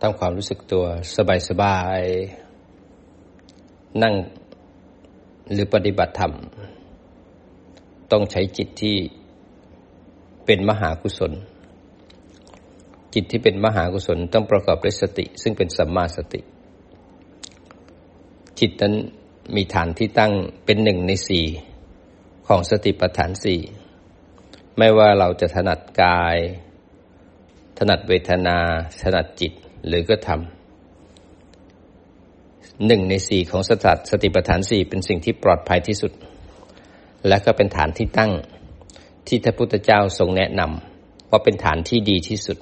ทำความรู้สึกตัวสบายๆ นั่งหรือปฏิบัติธรรม ต้องใช้จิตที่เป็นมหากุศล จิตที่เป็นมหากุศลต้องประกอบด้วยสติ ซึ่งเป็นสัมมาสติ จิตนั้นมีฐานที่ตั้งเป็นหนึ่งในสี่ของสติปัฏฐานสี่ไม่ว่าเราจะถนัดกาย ถนัดเวทนา ถนัดจิต หรือก็ทำหนึ่งในสี่ของสตัสติปัฏฐานสี่เป็นสิ่งที่ปลอดภัยที่สุด และก็เป็นฐานที่ตั้งที่พระพุทธเจ้าทรงแนะนำว่าเป็นฐานที่ดีที่สุด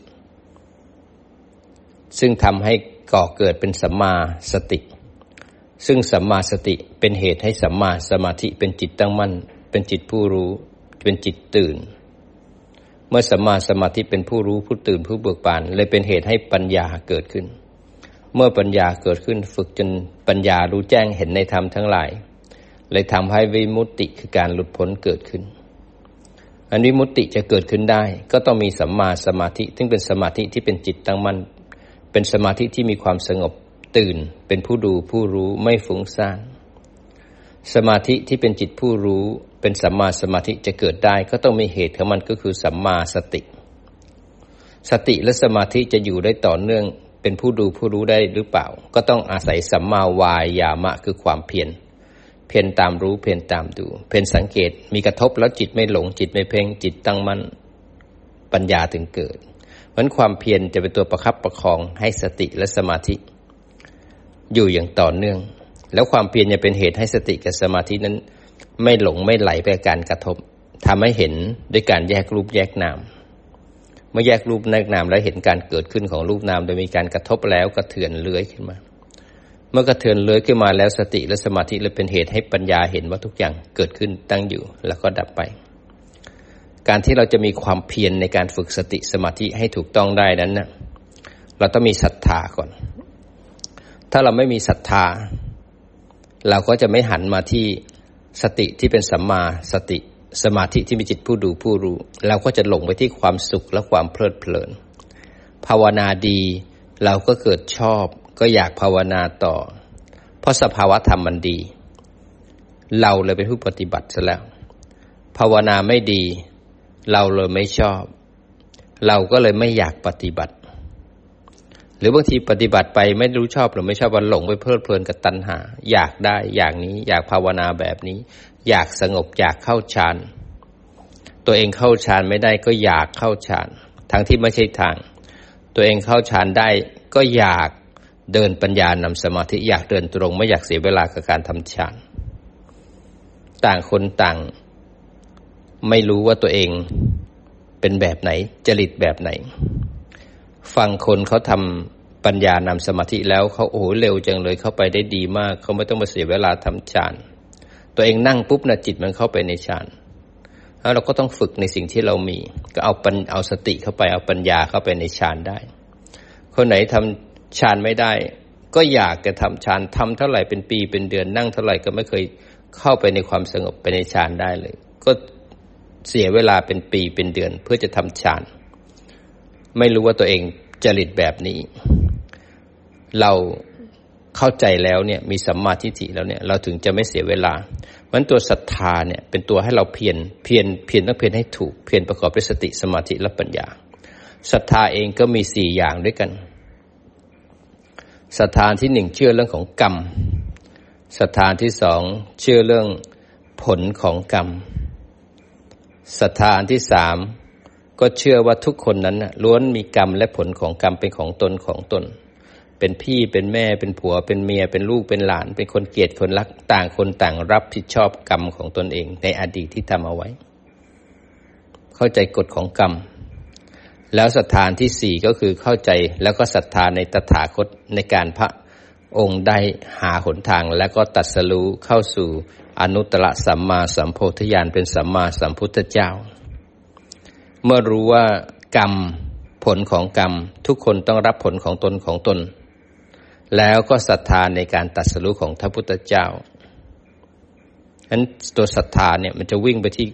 ซึ่งทำให้ก่อเกิดเป็นสัมมาสติ ซึ่งสัมมาสติเป็นเหตุให้สัมมาสมาธิเป็นจิตตั้งมั่น เป็นจิตผู้รู้ เป็นจิตตื่น เมื่อสัมมาสมาธิเป็นผู้รู้ผู้ตื่นผู้เบิกบานเลยเป็นเหตุให้ปัญญาเกิดขึ้น เมื่อปัญญาเกิดขึ้นฝึกจนปัญญารู้แจ้งเห็นในธรรมทั้งหลาย เลยทำให้วิมุตติคือการหลุดพ้นเกิดขึ้น อันวิมุตติจะเกิดขึ้นได้ ก็ต้องมีสัมมาสมาธิซึ่งเป็นสมาธิที่เป็นจิตตั้งมั่น เป็นสมาธิที่มีความสงบตื่น เป็นผู้ดูผู้รู้ไม่ฟุ้งซ่านสมาธิที่เป็นจิตผู้รู้ เป็นสัมมาสมาธิจะเกิดได้ ก็ต้องมีเหตุของมันก็คือสัมมาสติ สติและสมาธิจะอยู่ได้ต่อเนื่อง เป็นผู้ดูผู้รู้ได้หรือเปล่า ก็ต้องอาศัยสัมมาวายามะคือความเพียรเพียรตามรู้เพียรตามดู เพียรสังเกตมีกระทบแล้วจิตไม่หลงจิตไม่เพ่งจิตตั้งมั่นปัญญาถึงเกิดเพราะความเพียรจะเป็นตัวประคับประคองให้สติและสมาธิ อยู่อย่างต่อเนื่อง แล้วความเพียรจะเป็นเหตุให้สติกับสมาธินั้น ไม่หลงไม่ไหลไปการกระทบทำให้เห็นด้วยการแยกรูปแยกนามเมื่อแยกรูปแยกนามแล้วเห็นการเกิดขึ้นของรูปนาม โดยมีการกระทบแล้วกระเทือนเลื้อยขึ้นมา เมื่อกระเทือนเลื้อยขึ้นมาแล้วสติและสมาธิเลยเป็นเหตุให้ปัญญาเห็นว่าทุกอย่างเกิดขึ้นตั้งอยู่แล้วก็ดับไป การที่เราจะมีความเพียรในการฝึกสติสมาธิให้ถูกต้องได้นั้นนะเราต้องมีศรัทธาก่อน ถ้าเราไม่มีศรัทธา เราก็จะไม่หันมาที่ สติที่เป็นสัมมาสติ สมาธิที่มีจิตผู้ดูผู้รู้ เราก็จะหลงไปที่ความสุขและความเพลิดเพลิน ภาวนาดีเราก็เกิดชอบก็อยากภาวนาต่อ เพราะสภาวะธรรมมันดี เราเลยเป็นผู้ปฏิบัติซะแล้ว ภาวนาไม่ดี เราเลยไม่ชอบ เราก็เลยไม่อยากปฏิบัติ หรือบางทีปฏิบัติไปไม่รู้ชอบหรือไม่ชอบวันหลงไปเพลิดเพลินกับตัณหา อยากได้อย่างนี้อยากภาวนาแบบนี้ อยากสงบอยากเข้าฌานตัวเองเข้าฌานไม่ได้ก็อยากเข้าฌานทั้งที่ไม่ใช่ทาง ตัวเองเข้าฌานได้ก็อยากเดินปัญญานำสมาธิอยากเดินตรง ไม่อยากเสียเวลากับการทำฌานต่างคนต่าง ไม่รู้ว่าตัวเองเป็นแบบไหนจริตแบบไหน ฟังคนเขาทำปัญญานำสมาธิแล้วเขาโอ้โหเร็วจังเลยเข้าไปได้ดีมากเขาไม่ต้องมาเสียเวลาทำฌาน ตัวเองนั่งปุ๊บนะจิตมันเข้าไปในฌานแล้วเราก็ต้องฝึกในสิ่งที่เรามี ก็เอาปัญเอาสติเข้าไปเอาปัญญาเข้าไปในฌานได้ คนไหนทำฌานไม่ได้ ก็อยากจะทำฌานทำเท่าไหร่เป็นปีเป็นเดือนนั่งเท่าไหร่ก็ไม่เคยเข้าไปในความสงบไปในฌานได้เลย ก็เสียเวลาเป็นปีเป็นเดือนเพื่อจะทำฌาน ไม่รู้ว่าตัวเองจริตแบบนี้ เราเข้าใจแล้วเนี่ย มีสัมมาทิฏฐิแล้วเนี่ย เราถึงจะไม่เสียเวลามันตัวศรัทธาเนี่ย เป็นตัวให้เราเพียรเพียรเพียรต้องเพียรให้ถูกเพียรประกอบด้วยสติสมาธิและปัญญาศรัทธาเองก็มีสี่อย่างด้วยกันศรัทธาที่หนึ่งเชื่อเรื่องของกรรมศรัทธาที่สองเชื่อเรื่องผลของกรรมศรัทธาที่สาม ก็เชื่อว่าทุกคนนั้นล้วนมีกรรมและผลของกรรมเป็นของตนของตน เป็นพี่เป็นแม่เป็นผัวเป็นเมียเป็นลูกเป็นหลาน เป็นคนเกลียดคนรักต่างคนต่างรับผิดชอบกรรมของตนเอง ในอดีตที่ทำเอาไว้ เข้าใจกฎของกรรม แล้วศรัทธานที่สี่ก็คือเข้าใจแล้วก็ศรัทธาในตถาคตในการพระองค์ได้หาหนทางแล้วก็ตัดสรู้เข้าสู่อนุตตรสัมมาสัมโพธิญาณเป็นสัมมาสัมพุทธเจ้า เมื่อรู้ว่ากรรมผลของกรรม ทุกคนต้องรับผลของตนของตน แล้วก็ศรัทธาในการตัดสรุของพระพุทธเจ้าฉะนั้นตัวศรัทธาเนี่ยมันจะวิ่งไปที่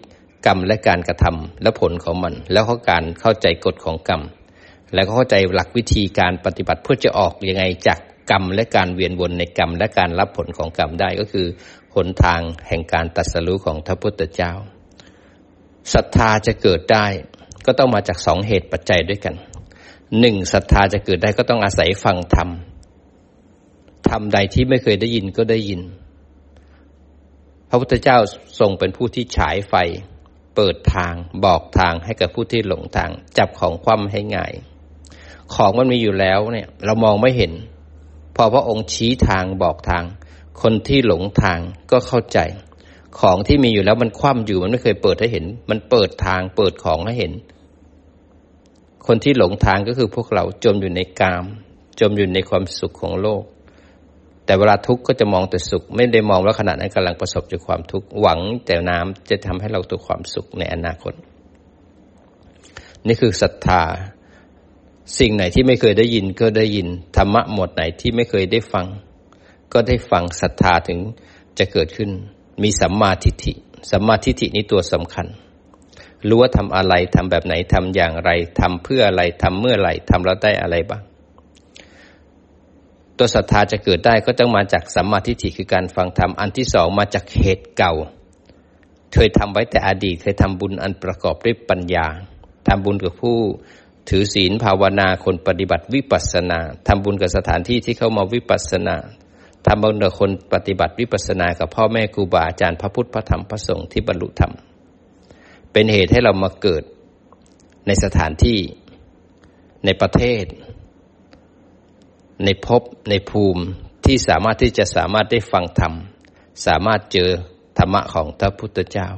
กรรมและการกระทำและผลของมัน แล้วเขาการเข้าใจกฎของกรรม แล้วก็เข้าใจหลักวิธีการปฏิบัติเพื่อจะออกยังไงจากกรรมและการเวียนวนในกรรมและการรับผลของกรรมได้ก็คือหนทางแห่งการตัดสรู้ของพระพุทธเจ้า ศรัทธาจะเกิดได้ก็ต้องมาจากสองเหตุปัจจัยด้วยกันหนึ่งศรัทธาจะเกิดได้ก็ต้องอาศัยฟังธรรมธรรมใดที่ไม่เคยได้ยินก็ได้ยิน พระพุทธเจ้าทรงเป็นผู้ที่ฉายไฟ เปิดทางบอกทางให้กับผู้ที่หลงทาง จับของคว่ำให้ง่าย ของมันมีอยู่แล้วเนี่ย เรามองไม่เห็น พอพระองค์ชี้ทางบอกทาง คนที่หลงทางก็เข้าใจ ของที่มีอยู่แล้วมันคว่ำอยู่มันไม่เคยเปิดให้เห็น มันเปิดทางเปิดของให้เห็น คนที่หลงทางก็คือพวกเราจมอยู่ในกาม จมอยู่ในความสุขของโลก แต่เวลาทุกข์ก็จะมองแต่สุข ไม่ได้มองว่าขณะนั้นกำลังประสบจากความทุกข์หวังแต่น้ำจะทำให้เราตัวความสุขในอนาคต นี่คือศรัทธาสิ่งไหนที่ไม่เคยได้ยินก็ได้ยินธรรมะหมดไหนที่ไม่เคยได้ฟัง ก็ได้ฟังศรัทธาถึงจะเกิดขึ้น มีสัมมาทิฏฐิ สัมมาทิฏฐินี้ตัวสำคัญ รู้ว่าทำอะไรทำแบบไหนทำอย่างไรทำเพื่ออะไรทำเมื่อไหร่ทำแล้วได้อะไรบ้าง ตัวศรัทธาจะเกิดได้ก็ต้องมาจากสัมมาทิฏฐิคือการฟังธรรมอันที่สองมาจากเหตุเก่า เคยทำไว้แต่อดีตเคยทำบุญอันประกอบด้วยปัญญาทำบุญกับผู้ถือศีลภาวนาคนปฏิบัติวิปัสสนาทำบุญกับสถานที่ที่เข้ามาวิปัสสนา ทำบุญกับคนปฏิบัติวิปัสสนากับพ่อแม่ครูบาอาจารย์พระพุทธพระธรรมพระสงฆ์ที่บรรลุธรรม เป็นเหตุให้เรามาเกิดในสถานที่ในประเทศ ในภพในภูมิที่สามารถที่จะสามารถได้ฟังธรรม สามารถเจอธรรมะของพระพุทธเจ้า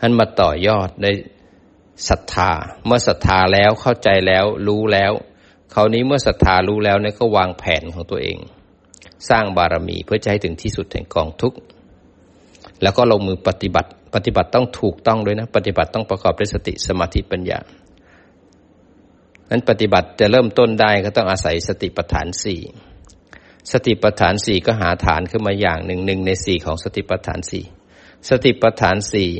ท่านมาต่อยอดในศรัทธา เมื่อศรัทธาแล้วเข้าใจแล้วรู้แล้ว คราวนี้เมื่อศรัทธารู้แล้วเนี่ยก็วางแผนของตัวเอง สร้างบารมีเพื่อจะให้ถึงที่สุดแห่งกองทุกข์แล้วก็ลงมือปฏิบัติ ปฏิบัติต้องถูกต้องด้วยนะ ปฏิบัติต้องประกอบด้วยสติสมาธิปัญญานั้นปฏิบัติจะเริ่มต้นได้ก็ต้องอาศัยสติปัฏฐานสี่สติปัฏฐานสี่ก็หาฐานขึ้นมาอย่างหนึ่งหนึ่งในสี่ของสติปัฏฐานสี่สติปัฏฐานสี่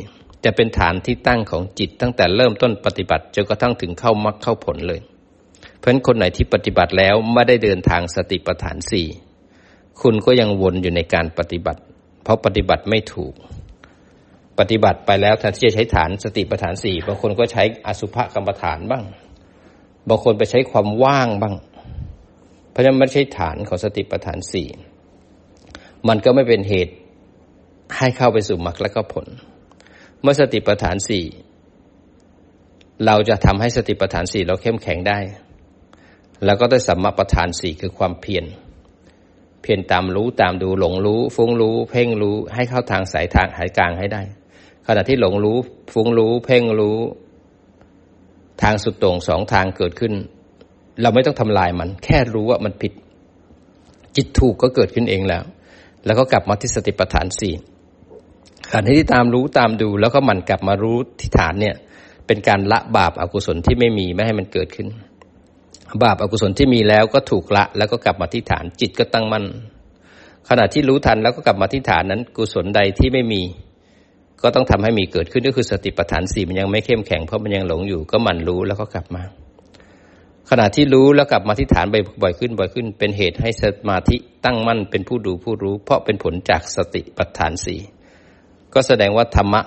จะเป็นฐานที่ตั้งของจิตตั้งแต่เริ่มต้นปฏิบัติจนกระทั่งถึงเข้ามรรคเข้าผลเลย เพราะฉะนั้นคนไหนที่ปฏิบัติแล้วไม่ได้เดินทางสติปัฏฐานสี่ คุณก็ยังวนอยู่ในการปฏิบัติ เพราะปฏิบัติไม่ถูก ปฏิบัติไปแล้วแทนที่จะใช้ฐานสติปัฏฐานสี่บางคนก็ใช้อสุภกรรมฐานบ้าง บางคนไปใช้ความว่างบ้าง เพราะฉะนั้นไม่ใช่ฐานของสติปัฏฐานสี่มันก็ไม่เป็นเหตุให้เข้าไปสู่มรรคและก็ผล เมื่อสติปัฏฐานสี่เราจะทำให้สติปัฏฐานสี่เราเข้มแข็งได้ แล้วก็ได้สัมมาปัฏฐานสี่คือความเพียร เพียรตามรู้ตามดูหลงรู้ ฟุ้งรู้ เพ่งรู้ให้เข้าทางสายทางหายกลางให้ได้ ขณะที่หลงรู้ ฟุ้งรู้ เพ่งรู้ ทางสุดโต่งสองทางเกิดขึ้น เราไม่ต้องทำลายมัน แค่รู้ว่ามันผิด จิตถูกก็เกิดขึ้นเองแล้ว แล้วก็กลับมาที่สติปัฏฐานสี่ขณะที่ตามรู้ตามดู แล้วก็มันกลับมารู้ที่ฐานเนี่ย เป็นการละบาปอากุศลที่ไม่มีไม่ให้มันเกิดขึ้น บาปอากุศลที่มีแล้วก็ถูกละ แล้วก็กลับมาที่ฐานจิตก็ตั้งมั่นขณะที่รู้ทันแล้วก็กลับมาที่ฐานนั้น กุศลใดที่ไม่มี ก็ต้องทำให้มีเกิดขึ้นก็คือสติปัฏฐานสี่มันยังไม่เข้มแข็งเพราะมันยังหลงอยู่ ก็มันรู้แล้วก็กลับมา ขณะที่รู้แล้วกลับมาที่ฐานบ่อยขึ้นบ่อยขึ้น เป็นเหตุให้สมาธิตั้งมั่นเป็นผู้ดูผู้รู้ เพราะเป็นผลจากสติปัฏฐานสี่ก็แสดงว่าธรรมะ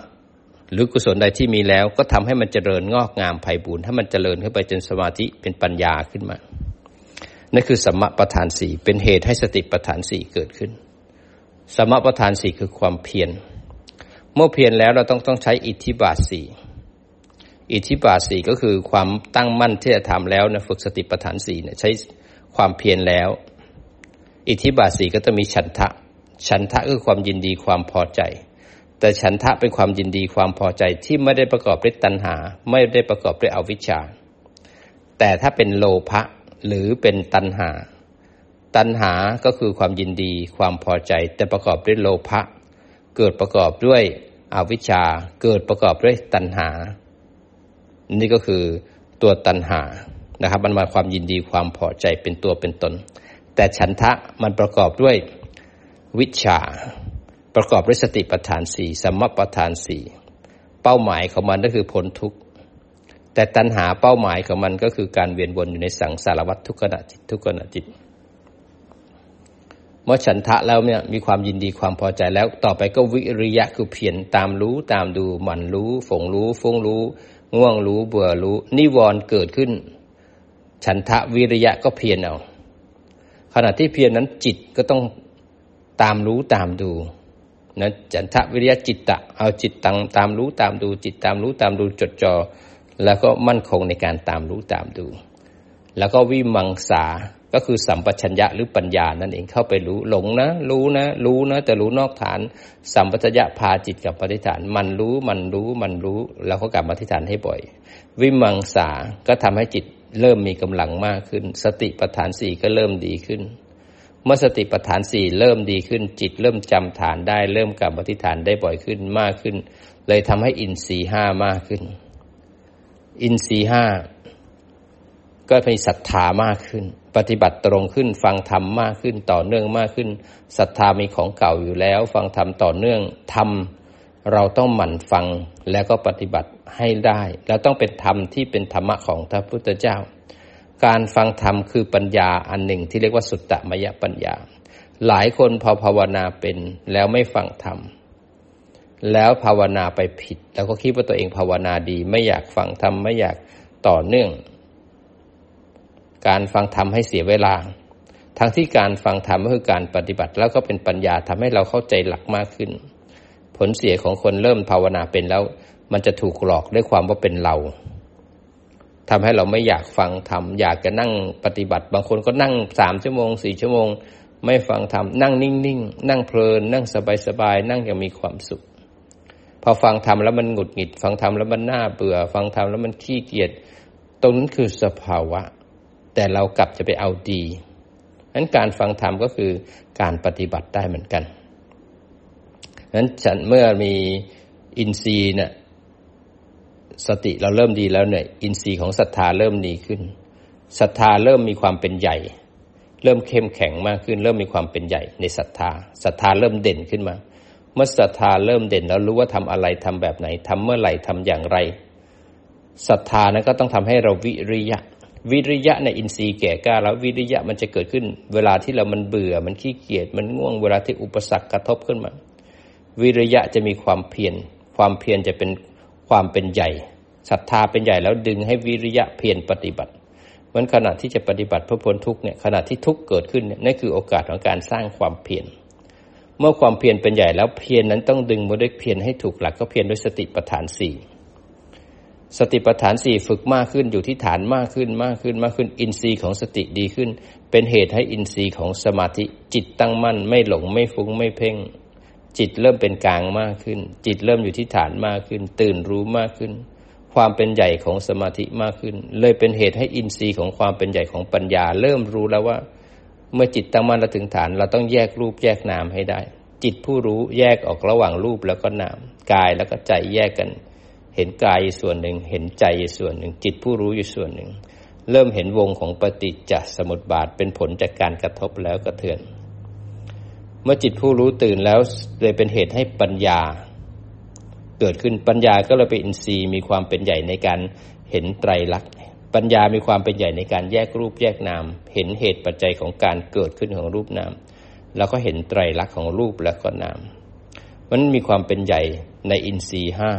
หรือกุศลใดที่มีแล้วก็ทำให้มันเจริญงอกงามไพ่บูรณ์ให้มันเจริญขึ้นไปจนสมาธิเป็นปัญญาขึ้นมานั่นคือสมะประธานสี่เป็นเหตุให้สติปัฏฐานสี่เกิดขึ้นสมะประธานสี่คือความเพียรเมื่อเพียรแล้วเราต้องต้องใช้อิทธิบาทสี่อิทธิบาทสี่ก็คือความตั้งมั่นที่จะทำแล้วนะฝึกสติปัฏฐานสี่เนี่ยใช้ความเพียรแล้ว อิทธิบาทสี่ก็จะมีฉันทะ ฉันทะคือความยินดีความพอใจ แต่ฉันทะเป็นความยินดีความพอใจที่ไม่ได้ประกอบด้วยตัณหา ไม่ได้ประกอบด้วยอวิชชา แต่ถ้าเป็นโลภะหรือเป็นตัณหา ตัณหาก็คือความยินดีความพอใจ แต่ประกอบด้วยโลภะเกิดประกอบด้วยอวิชชา เกิดประกอบด้วยตัณหา นี่ก็คือตัวตัณหานะครับ มันมาความยินดีความพอใจเป็นตัวเป็นตน แต่ฉันทะมันประกอบด้วยวิชา ประกอบด้วยสติปัฏฐานสี่สมปัฏฐานสี่เป้าหมายของมันก็คือพ้นทุกข์แต่ตัณหาเป้าหมายของมันก็คือการเวียนวนอยู่ในสังสารวัฏทุกขณะจิตทุกขณะจิต เมื่อฉันทะแล้วเนี่ยมีความยินดีความพอใจแล้วต่อไปก็วิริยะคือเพียรตามรู้ตามดูหมั่นรู้ฝงรู้ฟุ้งรู้ ง่วงรู้เบื่อรู้ นิวรณ์เกิดขึ้น ฉันทะวิริยะก็เพียรเอาขณะที่เพียรนั้นจิตก็ต้องตามรู้ตามดู นะฉันทะวิริยะจิตตะ เอาจิตตังตามรู้ตามดู จิตตามรู้ตามดูจดจอ่อแล้วก็มั่นคงในการตามรู้ตามดู แล้วก็วิมังสาก็คือสัมปชัญญะหรือปัญญานั่นเองเข้าไปรู้หลงนะ รู้นะ รู้นะ แต่รู้นอกฐาน สัมปชัญญะพาจิตกับปฏิฐาน มันรู้มันรู้มันรู้แล้วก็กลับมาที่ฐานให้บ่อย วิมังสาก็ทำให้จิตเริ่มมีกำลังมากขึ้น สติปัฏฐานสี่ก็เริ่มดีขึ้น เมื่อสติปัฏฐานสี่เริ่มดีขึ้น จิตเริ่มจำฐานได้ เริ่มกลับมาที่ฐานได้บ่อยขึ้นมากขึ้น เลยทำให้อินทรีห้ามากขึ้น อินทรีห้าก็มีศรัทธามากขึ้น ปฏิบัติตรงขึ้น ฟังธรรมมากขึ้นต่อเนื่องมากขึ้นศรัทธามีของเก่าอยู่แล้ว ฟังธรรมต่อเนื่องธรรมเราต้องหมั่นฟังแล้วก็ปฏิบัติให้ได้ แล้วต้องเป็นธรรมที่เป็นธรรมะของพระพุทธเจ้า การฟังธรรมคือปัญญาอันหนึ่งที่เรียกว่าสุตตมยปัญญา หลายคนพอภาวนาเป็นแล้วไม่ฟังธรรมแล้วภาวนาไปผิด แล้วก็คิดว่าตัวเองภาวนาดี ไม่อยากฟังธรรมไม่อยากต่อเนื่อง การฟังธรรมให้เสียเวลา ทั้งที่การฟังธรรมก็คือการปฏิบัติ แล้วก็เป็นปัญญาทำให้เราเข้าใจหลักมากขึ้น ผลเสียของคนเริ่มภาวนาเป็นแล้ว มันจะถูกหลอกด้วยความว่าเป็นเรา ทำให้เราไม่อยากฟังธรรมอยากจะนั่งปฏิบัติ บางคนก็นั่งสามชั่วโมงสี่ชั่วโมง ไม่ฟังธรรมนั่งนิ่งๆนั่งเพลิน นั่งสบายๆนั่งอย่างมีความสุข พอฟังธรรมแล้วมันหงุดหงิด ฟังธรรมแล้วมันน่าเบื่อ ฟังธรรมแล้วมันขี้เกียจตรงนั้นคือสภาวะ แต่เรากลับจะไปเอาดีนั้นการฟังธรรมก็คือการปฏิบัติได้เหมือนกันนั้นฉันเมื่อมีอินทรีย์เนี่ย สติเราเริ่มดีแล้วเนี่ย อินทรีย์ของศรัทธาเริ่มดีขึ้นศรัทธาเริ่มมีความเป็นใหญ่ เริ่มเข้มแข็งมากขึ้น เริ่มมีความเป็นใหญ่ในศรัทธาศรัทธาเริ่มเด่นขึ้นมา เมื่อศรัทธาเริ่มเด่นแล้วรู้ว่าทำอะไรทำแบบไหนทำเมื่อไหร่ทำอย่างไรศรัทธานั้นก็ต้องทำให้เราวิริยะ วิริยะในอินทรีย์แก่กล้าแล้ววิริยะมันจะเกิดขึ้น เวลาที่เรามันเบื่อมันขี้เกียจมันง่วงเวลาที่อุปสรรคกระทบขึ้นมา วิริยะจะมีความเพียรความเพียรจะเป็น ความเป็นใหญ่ศรัทธาเป็นใหญ่แล้วดึงให้วิริยะเพียรปฏิบัติเหมือนขณะที่จะปฏิบัติเพื่อพ้นทุกเนี่ยขณะที่ทุกเกิดขึ้นเนี่ยนั่นคือโอกาสของการสร้างความเพียรเมื่อความเพียรเป็นใหญ่แล้วเพียรนั้นต้องดึงมาด้วยเพียรให้ถูกหลักก็เพียรด้วยสติปัฏฐานสี่สติปัฏฐานสี่ฝึกมากขึ้นอยู่ที่ฐานมากขึ้นมากขึ้นมากขึ้น อินทรีย์ของสติดีขึ้น เป็นเหตุให้อินทรีย์ของสมาธิจิตตั้งมั่นไม่หลงไม่ฟุ้งไม่เพ่ง จิตเริ่มเป็นกลางมากขึ้น จิตเริ่มอยู่ที่ฐานมากขึ้น ตื่นรู้มากขึ้น ความเป็นใหญ่ของสมาธิมากขึ้น เลยเป็นเหตุให้อินทรีย์ของความเป็นใหญ่ของปัญญา เริ่มรู้แล้วว่า เมื่อจิตตั้งมั่นแล้วถึงฐาน เราต้องแยกรูปแยกนามให้ได้ จิตผู้รู้แยกออกระหว่างรูปแล้วก็นามกายแล้วก็ใจแยกกัน เห็นกายอยู่ส่วนหนึ่ง เห็นใจอยู่ส่วนหนึ่ง จิตผู้รู้อยู่ส่วนหนึ่ง เริ่มเห็นวงของปฏิจจสมุปบาทเป็นผลจากการกระทบแล้วกระเทือน มื่อจิตผู้รู้ตื่นแล้วเลยเป็นเหตุให้ปัญญา เกิดขึ้นปัญญาก็เลยเป็นอินทรีย์มีความเป็นใหญ่ในการเห็นไตรลักษณ์ปัญญามีความเป็นใหญ่ในการแยกรูปแยกนาม เห็นเหตุปัจจัยของการเกิดขึ้นของรูปนาม แล้วก็เห็นไตรลักษณ์ของรูปและก็นาม มันมีความเป็นใหญ่ในอินทรีย์ห้า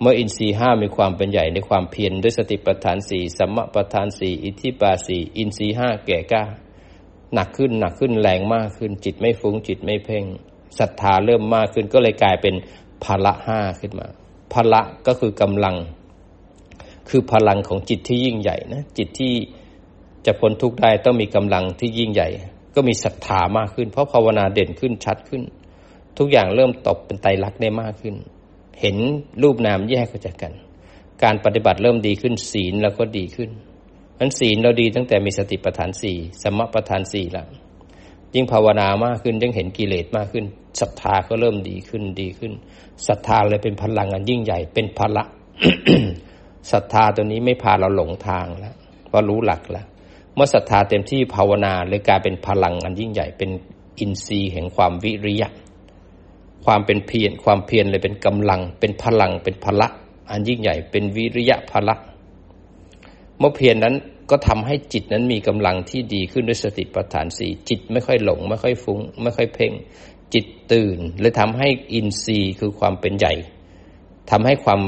เมื่ออินทรีห้ามีความเป็นใหญ่ในความเพียรด้วยสติปัฏฐานสี่สัมมาปัฏฐานสี่อิทธิปาสีอินทรีห้าแก่กล้า หนักขึ้นหนักขึ้นแรงมากขึ้น จิตไม่ฟุ้งจิตไม่เพ่งศรัทธาเริ่มมากขึ้นก็เลยกลายเป็นพละห้าขึ้นมาพละก็คือกำลัง คือพลังของจิตที่ยิ่งใหญ่นะจิตที่จะพ้นทุกข์ได้ต้องมีกำลังที่ยิ่งใหญ่ ก็มีศรัทธามากขึ้น เพราะภาวนาเด่นขึ้นชัดขึ้น ทุกอย่างเริ่มตกเป็นไตรลักษณ์ได้มากขึ้น เห็นรูปนามแยกออกจากกัน การปฏิบัติเริ่มดีขึ้นศีลเราก็ดีขึ้น นั้นศีลเราดีตั้งแต่มีสติปัฏฐานสี่สมปัฏฐานสี่แล้วยิ่งภาวนามากขึ้นยิ่งเห็นกิเลสมากขึ้นศรัทธาก็เริ่มดีขึ้นดีขึ้นศรัทธาเลยเป็นพลังอันยิ่งใหญ่เป็นพละศรัทธาตัวนี้ไม่พาเราหลงทางแล้วเพราะรู้หลักแล้วเมื่อศรัทธาเต็มที่ภาวนาเลยกลายเป็นพลังอันยิ่งใหญ่เป็นอินทรีย์แห่งความวิริยะ ความเป็นเพียรความเพียรเลยเป็นกำลัง เป็นพลังเป็นพละ อันยิ่งใหญ่เป็นวิริยะพละ เมื่อเพียรนนั้นก็ทำให้จิตนั้นมีกำลังที่ดีขึ้นด้วยสติปัฏฐานสี่จิตไม่ค่อยหลง ไม่ค่อยฟุง้ง ไม่ค่อยเพ่ง จิตตื่นเลยทำให้อินทรีย์คือความเป็นใหญ่ทำให้ความ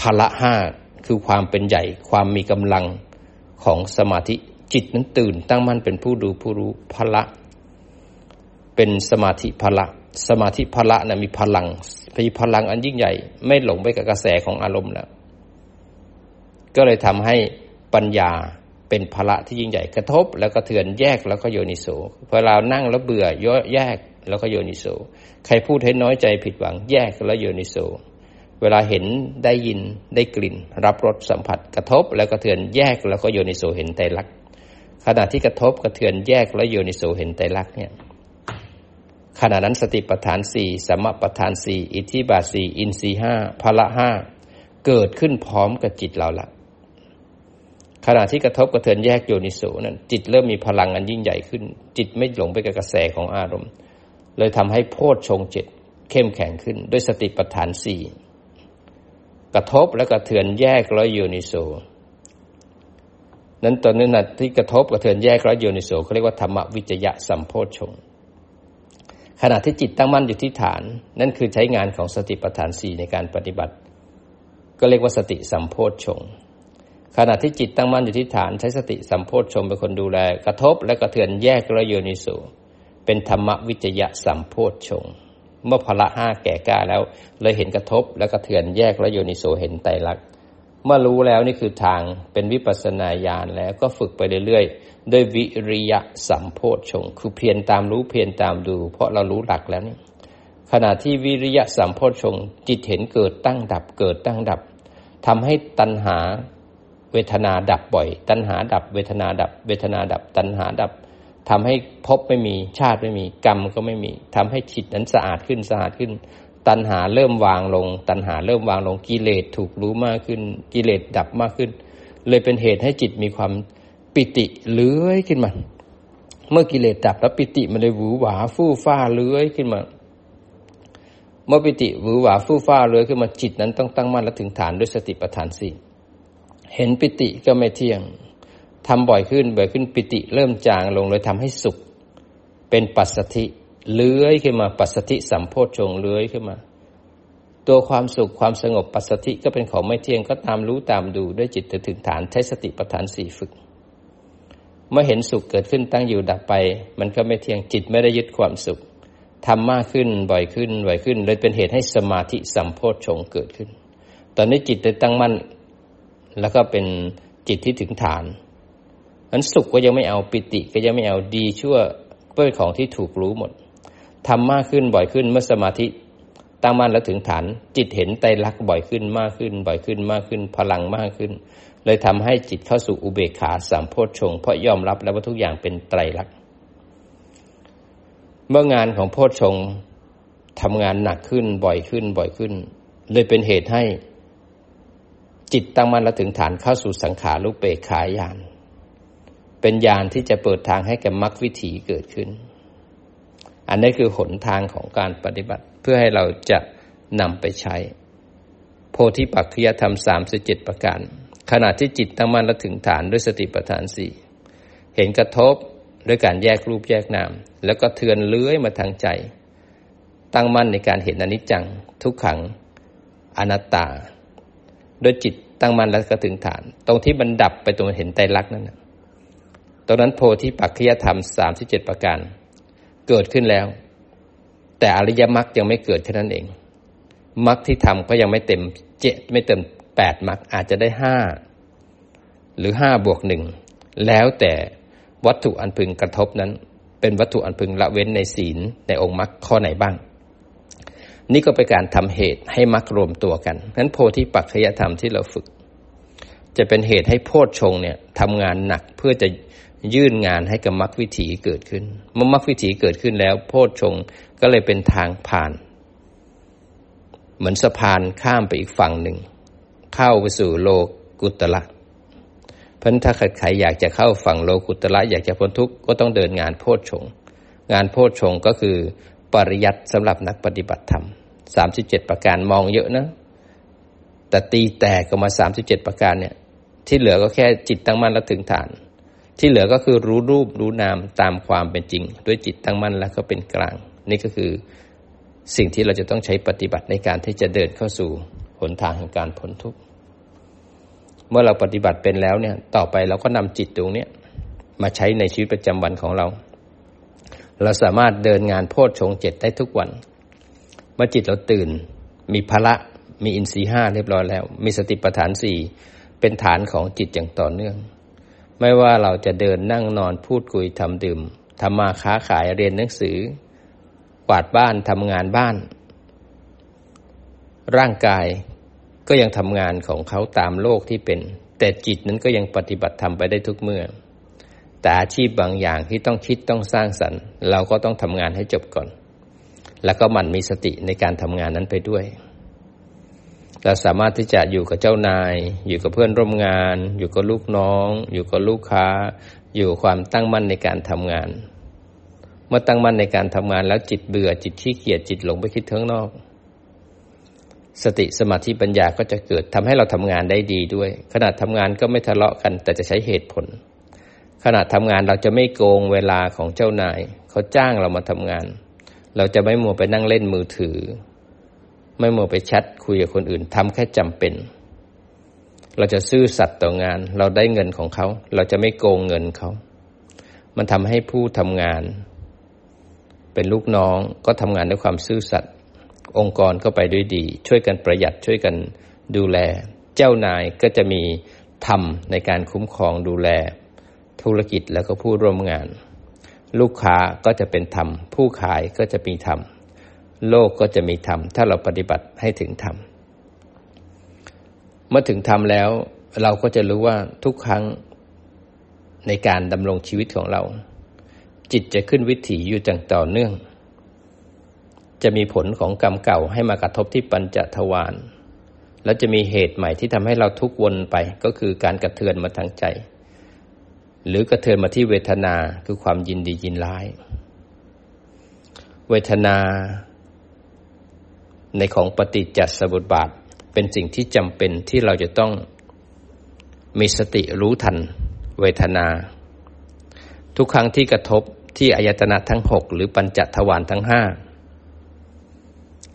พละห้าคือความเป็นใหญ่ ความมีกำลังของสมาธิจิตนั้นตื่น ตั้งมั่นเป็นผู้ดูผู้รู้พละ เป็นสมาธิพละ สมาธิพละนะมีพลังมีพลังอันยิ่งใหญ่ ไม่หลงไปกับกระแสของอารมณ์แล้ว ก็เลยทำให้ปัญญาเป็นพละที่ยิ่งใหญ่กระทบ แล้วก็เถือนแยกแล้วก็โยนิโสพอเรานั่งแล้วเบื่อย่อแยกแล้วก็โยนิโสใครพูดให้น้อยใจผิดหวังแยกแล้วโยนิโสเวลาเห็นได้ยินได้กลิ่น รับรสสัมผัสกระทบ แล้วก็เถือนแยกแล้วก็โยนิโสเห็นไตรลักษณ์ขณะที่กระทบกระเทือนแยกแล้วโยนิโสเห็นไตรลักษณ์เนี่ยขณะนั้นสติปัฏฐานสี่สมปัฏฐานสี่อิทธิบาสี่อินทรีห้าพละห้าเกิดขึ้นพร้อมกับจิตเราละ ขณะที่กระทบกระเทือนแยกโยนิโสนั้นจิตเริ่มมีพลังอันยิ่งใหญ่ขึ้น จิตไม่หลงไปกับกระแสของอารมณ์ เลยทำให้โพชฌงจิตเข้มแข็งขึ้น ด้วยสติปัฏฐานสี่กระทบและกระเทือนแยกร้อยโยนิโสนั้นตอนนั้นที่กระทบกระเทือนแยกร้อยโยนิโสเขาเรียกว่าธรรมวิจยะสัมโพชฌงขณะที่จิตตั้งมั่นอยู่ที่ฐาน นั่นคือใช้งานของสติปัฏฐานสี่ในการปฏิบัติ ก็เรียกว่าสติสัมโพชฌง ขณะที่จิตตั้งมั่นอยู่ที่ฐานใช้สติสัมโพชฌงเป็นคนดูแล กระทบและกระเทือนแยกร้อยโยนิโสเป็นธรรมวิจยะสัมโพชฌงเมื่อพละห้าแก่กล้าแล้ว เลยเห็นกระทบแล้วก็เถือนแยกแล้วโยนิโสเห็นไตรลักษณ์เมื่อรู้แล้วนี่คือทางเป็นวิปัสนาญาณแล้วก็ฝึกไปเรื่อยๆด้วยวิริยะสัมโพชฌงคือเพียรตามรู้เพียรตามดู เพราะเรารู้หลักแล้วนี่ขณะที่วิริยะสัมโพชฌงจิตเห็นเกิดตั้งดับเกิดตั้งดับทำให้ตัณหา เวทนาดับบ่อย ตัณหาดับ เวทนาดับ เวทนาดับ ตัณหาดับทำให้พบไม่มีชาติไม่มีกรรมก็ไม่มีทำให้จิตนั้นสะอาดขึ้นสะอาดขึ้น ตัณหาเริ่มวางลง ตัณหาเริ่มวางลงกิเลสถูกรู้มากขึ้น กิเลสดับมากขึ้น เลยเป็นเหตุให้จิตมีความปิติเลื้อยขึ้นมา เมื่อกิเลสดับแล้วปิติมันเลยหวือหวาฟู่ฟ้าเลื้อยขึ้นมาเมื่อปิติหวือหวาฟู่ฟ้าเลื้อยขึ้นมาจิตนั้นต้องตั้งมั่นและถึงฐานด้วยสติปัฏฐานสี่ เห็นปิติก็ไม่เที่ยงทำบ่อยขึ้นบ่อยขึ้นปิติเริ่มจางลงเลยทำให้สุข เป็นปัสสธิเลื้อยขึ้นมาปัสสธิสัมโพชฌงเลื้อยขึ้นมา ตัวความสุขความสงบปัสสธิก็เป็นของไม่เที่ยงก็ตามรู้ตามดูด้วยจิตถึงฐานใช้สติปัฏฐานสี่ฝึก เมื่อเห็นสุขเกิดขึ้นตั้งอยู่ดับไป มันก็ไม่เที่ยงจิตไม่ได้ยึดความสุขทำมากขึ้นบ่อยขึ้นบ่อยขึ้น เลยเป็นเหตุให้สมาธิสัมโพชฌงเกิดขึ้น ตอนนี้จิตได้ตั้งมั่น แล้วก็เป็นจิตที่ถึงฐานอันสุขก็ยังไม่เอาปิติก็ยังไม่เอาดีชั่วเป็นของที่ถูกรู้หมดทำมากขึ้นบ่อยขึ้นเมื่อสมาธิตั้งมั่นแล้วถึงฐาน จิตเห็นไตรลักษณ์บ่อยขึ้นมากขึ้น บ่อยขึ้นมากขึ้น พลังมากขึ้น เลยทำให้จิตเข้าสู่อุเบกขาสามโพชฌงเพราะยอมรับแล้วว่าทุกอย่างเป็นไตรลักษณ์เมื่องานของโพชฌงทำงานหนักขึ้นบ่อยขึ้นบ่อยขึ้น เลยเป็นเหตุให้ จิตตั้งมั่นแล้วถึงฐานเข้าสู่สังขารุเปกขายาน เป็นญาณที่จะเปิดทางให้แก่มรรควิถีเกิดขึ้น อันนี้คือหนทางของการปฏิบัติเพื่อให้เราจะนำไปใช้ โพธิปักขยธรรมสามสิบเจ็ดประการ ขณะที่จิตตั้งมั่นและถึงฐานด้วยสติปัฏฐานสี่เห็นกระทบด้วยการแยกรูปแยกนาม แล้วก็เทือนเลื้อยมาทางใจ ตั้งมั่นในการเห็นอนิจจัง ทุกขังอนัตตา โดยจิตตั้งมั่นแล้วก็ถึงฐาน ตรงที่มันดับไปตรงเห็นไตรลักษณ์นั่นนะตรงนั้นโพธิปัจจยธรรมสามสิบเจ็ดประการ เกิดขึ้นแล้ว แต่อริยมรรคยังไม่เกิดแค่นั้นเองมรรคที่ทำก็ยังไม่เต็มเจ็ดไม่เต็มแปดมรรคอาจจะได้ห้าหรือห้าบวกหนึ่งแล้วแต่วัตถุอันพึงกระทบนั้น เป็นวัตถุอันพึงละเว้นในศีลในองค์มรรคข้อไหนบ้าง นี่ก็เป็นการทำเหตุให้มรรครวมตัวกันนั้นโพธิปัจจยธรรมที่เราฝึก จะเป็นเหตุให้โพชฌงเนี่ยทำงานหนักเพื่อจะยื่นงานให้กับมรรควิถีเกิดขึ้น เมื่อมรรควิถีเกิดขึ้นแล้ว โพชฌงก็เลยเป็นทางผ่าน เหมือนสะพานข้ามไปอีกฝั่งหนึ่ง เข้าไปสู่โลกุตละเพราะถ้าใครอยากจะเข้าฝั่งโลกุตละอยากจะพ้นทุกข์ก็ต้องเดินงานโพชฌงงานโพชฌงก็คือ ปริยัติสำหรับนักปฏิบัติธรรมสามสิบเจ็ดประการมองเยอะนะ แต่ตีแตกออกมาสามสิบเจ็ดประการเนี่ย ที่เหลือก็แค่จิตตั้งมั่นแล้วถึงฐาน ที่เหลือก็คือรู้รูปรู้นามตามความเป็นจริง ด้วยจิตตั้งมั่นแล้วก็เป็นกลาง นี่ก็คือสิ่งที่เราจะต้องใช้ปฏิบัติในการที่จะเดินเข้าสู่หนทางแห่งการพ้นทุกข์เมื่อเราปฏิบัติเป็นแล้วเนี่ย ต่อไปเราก็นำจิตตรงเนี้ยมาใช้ในชีวิตประจำวันของเรา เราสามารถเดินงานโพชฌงเจ็ดได้ทุกวัน เมื่อจิตเราตื่น มีพละ มีอินทรีห้าเรียบร้อยแล้ว มีสติปัฏฐานสี่เป็นฐานของจิตอย่างต่อเนื่อง ไม่ว่าเราจะเดินนั่งนอนพูดคุยทำดื่มทำมาค้าขายเรียนหนังสือ กวาดบ้านทำงานบ้าน ร่างกายก็ยังทำงานของเขาตามโลกที่เป็น แต่จิตนั้นก็ยังปฏิบัติทำไปได้ทุกเมื่อ แต่อาชีพบางอย่างที่ต้องคิดต้องสร้างสรรค์ เราก็ต้องทำงานให้จบก่อน แล้วก็มันมีสติในการทำงานนั้นไปด้วย เราสามารถที่จะอยู่กับเจ้านาย อยู่กับเพื่อนร่วมงาน อยู่กับลูกน้อง อยู่กับลูกค้า อยู่ความตั้งมั่นในการทำงาน เมื่อตั้งมั่นในการทำงานแล้วจิตเบื่อจิตขี้เกียจจิตหลงไปคิดทั้งนอก สติสมาธิปัญญาก็จะเกิดทำให้เราทำงานได้ดีด้วยขณะทำงานก็ไม่ทะเลาะกัน แต่จะใช้เหตุผล ขณะทำงานเราจะไม่โกงเวลาของเจ้านาย เขาจ้างเรามาทำงาน เราจะไม่มัวไปนั่งเล่นมือถือ ไม่มัวไปแชทคุยกับคนอื่นทำแค่จำเป็น เราจะซื่อสัตย์ต่องาน เราได้เงินของเขา เราจะไม่โกงเงินเขา มันทำให้ผู้ทำงาน เป็นลูกน้องก็ทำงานด้วยความซื่อสัตย์องค์กรก็ไปด้วยดี ช่วยกันประหยัดช่วยกันดูแล เจ้านายก็จะมีธรรมในการคุ้มครองดูแล ธุรกิจแล้วก็ผู้ร่วมงาน ลูกค้าก็จะเป็นธรรม ผู้ขายก็จะมีธรรม โลกก็จะมีธรรม ถ้าเราปฏิบัติให้ถึงธรรม เมื่อถึงธรรมแล้วเราก็จะรู้ว่าทุกครั้งในการดำรงชีวิตของเรา จิตจะขึ้นวิถีอยู่จังต่อเนื่อง จะมีผลของกรรมเก่าให้มากระทบที่ปัญจทวารแล้วจะมีเหตุใหม่ที่ทำให้เราทุกวนไปก็คือการกระเทือนมาทางใจ หรือกระเทือนมาที่เวทนาคือความยินดียินร้าย เวทนา ในของปฏิจจสมุปบาทเป็นสิ่งที่จำเป็นที่เราจะต้องมีสติรู้ทัน เวทนา ทุกครั้งที่กระทบที่อายตนะทั้งหกหรือปัญจทวารทั้งห้า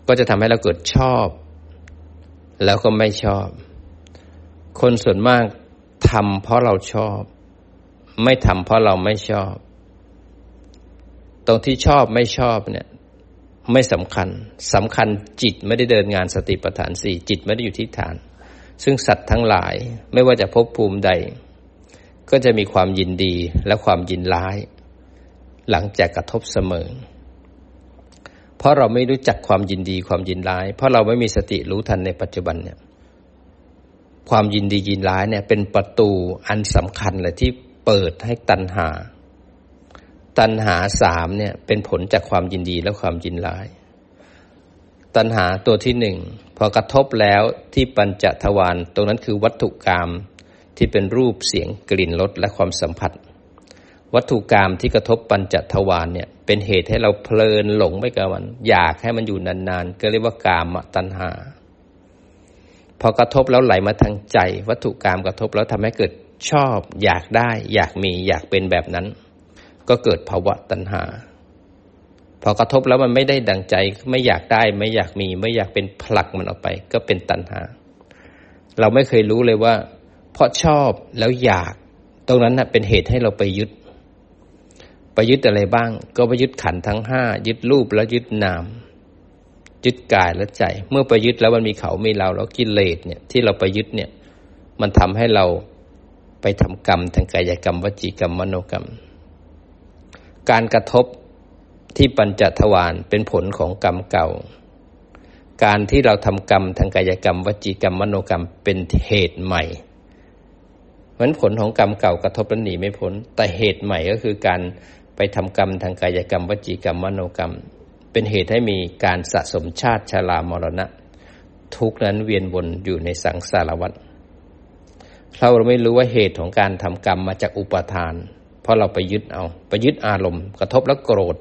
ก็จะทำให้เราเกิดชอบ แล้วก็ไม่ชอบ คนส่วนมากทำเพราะเราชอบ ไม่ทำเพราะเราไม่ชอบ ตรงที่ชอบไม่ชอบเนี่ย ไม่สำคัญสำคัญจิตไม่ได้เดินงานสติปัฏฐานสี่จิตไม่ได้อยู่ที่ฐาน ซึ่งสัตว์ทั้งหลายไม่ว่าจะพบภูมิใด ก็จะมีความยินดีและความยินร้าย หลังจากกระทบเสมอ เพราะเราไม่รู้จักความยินดีความยินร้าย เพราะเราไม่มีสติรู้ทันในปัจจุบันเนี่ยความยินดียินร้ายเนี่ยเป็นประตูอันสำคัญเลยที่ เปิดให้ตัณหา ตัณหาสามเนี่ยเป็นผลจากความยินดีและความยินร้าย ตัณหาตัวที่หนึ่งพอกระทบแล้วที่ปัญจทวารตรงนั้นคือวัตถุกรรมที่เป็นรูปเสียงกลิ่นรสและความสัมผัส วัตถุกรรมที่กระทบปัญจทวารเนี่ยเป็นเหตุให้เราเพลินหลงไปกับมัน อยากให้มันอยู่นานๆ ก็เรียกว่ากามตัณหา พอกระทบแล้วไหลมาทางใจ วัตถุกรรมกระทบแล้วทำให้เกิด ชอบ อยากได้ อยากมี อยากเป็นแบบนั้น ก็เกิดภาวะตัณหา พอกระทบแล้วมันไม่ได้ดังใจ ไม่อยากได้ ไม่อยากมี ไม่อยากเป็นผลักมันออกไป ก็เป็นตัณหา เราไม่เคยรู้เลยว่า เพราะชอบแล้วอยาก ตรงนั้นนะเป็นเหตุให้เราไปยึดไปยึดอะไรบ้าง ก็ไปยึดขันทั้งห้ายึดรูปแล้วยึดนามยึดกายและใจ เมื่อไปยึดแล้วมันมีเขามีเราแล้วกิเลสเนี่ยที่เราไปยึดเนี่ย มันทำให้เรา ไปทำกรรมทางกายกรรม วจีกรรมมโนกรรม การกระทบที่ปัญจทวารเป็นผลของกรรมเก่า การที่เราทำกรรมทางกายกรรม วจีกรรมมโนกรรมเป็นเหตุใหม่เพราะผลของกรรมเก่ากระทบแล้วหนีไม่พ้นแต่เหตุใหม่ก็คือการไปทำกรรมทางกายกรรม วจีกรรมมโนกรรม เป็นเหตุให้มีการสะสมชาติชรามรณะ ทุกนั้นเวียนวนอยู่ในสังสารวัฏ เราเราไม่รู้ว่าเหตุของการทำกรรมมาจากอุปทาน เพราะเราไปยึดเอา ไปยึดอารมณ์ กระทบแล้วโกรธ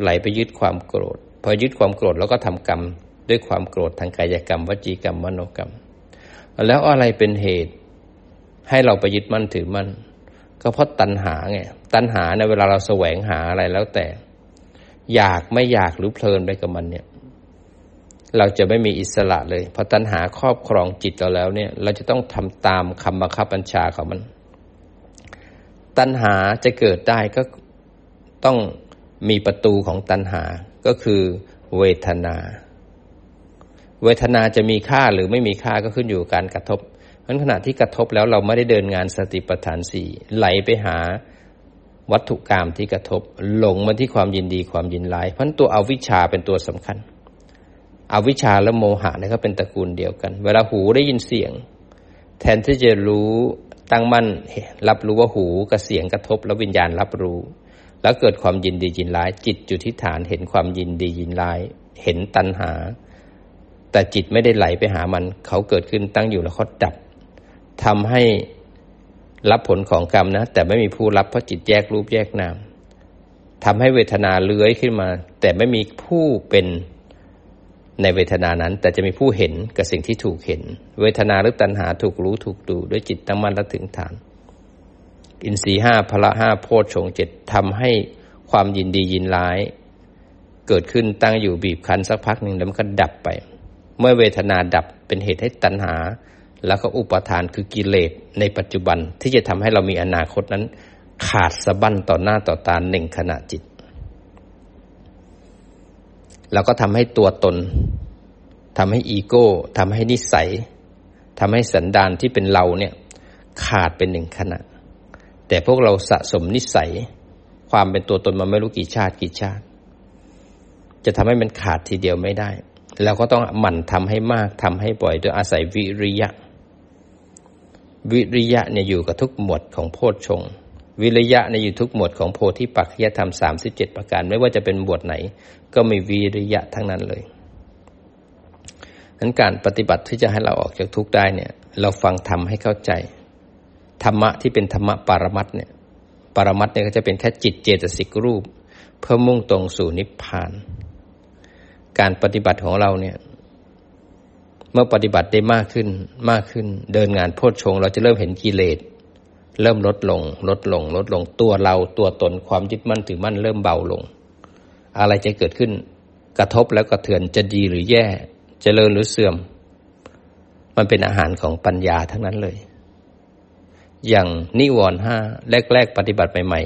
ไหลไปยึดความโกรธ พอยึดความโกรธแล้วก็ทำกรรม ด้วยความโกรธทางกายกรรม วจีกรรมมโนกรรม แล้วอะไรเป็นเหตุ ให้เราไปยึดมั่นถือมั่นก็เพราะตัณหาไงตัณหาในเวลาเราแสวงหาอะไรแล้วแต่ อยากไม่อยากหรือเพลินไปกับมันเนี่ย เราจะไม่มีอิสระเลยพอตัณหาครอบครองจิตเราแล้วเนี่ย เราจะต้องทำตามคำบังคับบัญชาของมัน ตัณหาจะเกิดได้ก็ต้องมีประตูของตัณหาก็คือเวทนา เวทนาจะมีค่าหรือไม่มีค่าก็ขึ้นอยู่การกระทบเพราะขณะที่กระทบแล้วเราไม่ได้เดินงานสติปัฏฐานสี่ไหลไปหาวัตถุกรรมที่กระทบ หลงมาที่ความยินดีความยินร้าย เพราะตัวอวิชชาเป็นตัวสำคัญ อวิชชาและโมหะนี่ก็เป็นตระกูลเดียวกัน เวลาหูได้ยินเสียง แทนที่จะรู้ตั้งมั่นรับรู้ว่าหูกับเสียงกระทบแล้ววิญญาณรับรู้ แล้วเกิดความยินดียินร้าย จิตจุดที่ฐานเห็นความยินดียินร้าย เห็นตัณหา แต่จิตไม่ได้ไหลไปหามัน เขาเกิดขึ้นตั้งอยู่แล้วเขาดับทำให้รับผลของกรรมนะ แต่ไม่มีผู้รับเพราะจิตแยกรูปแยกนามทำให้เวทนาเลื้อยขึ้นมา แต่ไม่มีผู้เป็น ในเวทนานั้น แต่จะมีผู้เห็นกับสิ่งที่ถูกเห็น เวทนาหรือตัณหาถูกรู้ถูกดูด้วยจิตตั้งมั่นและถึงฐาน อินทรีห้าพละห้าโพชฌงเจ็ดทำให้ความยินดียินร้าย เกิดขึ้นตั้งอยู่บีบคั้นสักพักหนึ่งแล้วมันก็ดับไป เมื่อเวทนาดับเป็นเหตุให้ตัณหา แล้วก็อุปทานคือกิเลสในปัจจุบันที่จะทำให้เรามีอนาคตนั้น ขาดสะบั้นต่อหน้าต่อตาหนึ่งขณะจิต แล้วก็ทำให้ตัวตนทำให้อีโก้ทำให้นิสัยทำให้สันดานที่เป็นเราเนี่ยขาดเป็นหนึ่งขณะ แต่พวกเราสะสมนิสัย ความเป็นตัวตนมาไม่รู้กี่ชาติกี่ชาติ จะทำให้มันขาดทีเดียวไม่ได้ แล้วก็ต้องหมั่นทำให้มากทำให้บ่อยโดยอาศัยวิริยะ วิริยะเนี่ยอยู่กับทุกหมวดของโพชฌงค์ วิริยะเนี่ยอยู่ทุกหมวดของโพธิปัจจยธรรมสามสิบเจ็ดประการ ไม่ว่าจะเป็นบวชไหน ก็มีวิริยะทั้งนั้นเลยนั้นการปฏิบัติที่จะให้เราออกจากทุกข์ได้เนี่ย เราฟังธรรมให้เข้าใจ ธรรมะที่เป็นธรรมะปรมัตเนี่ยปรมัตเนี่ยก็จะเป็นแค่จิตเจตสิกรูป เพื่อมุ่งตรงสู่นิพพาน การปฏิบัติของเราเนี่ยเมื่อปฏิบัติได้มากขึ้นมากขึ้น เดินงานโพชฌงเราจะเริ่มเห็นกิเลส เริ่มลดลง ลดลง ลดลงตัวเราตัวตนความยึดมั่นถือมั่นเริ่มเบาลง อะไรจะเกิดขึ้น กระทบแล้วกระเทือนจะดีหรือแย่จเจริญหรือเสื่อม มันเป็นอาหารของปัญญาทั้งนั้นเลย อย่างนิวรณ์ห้าแรก ๆ ปฏิบัติใหม่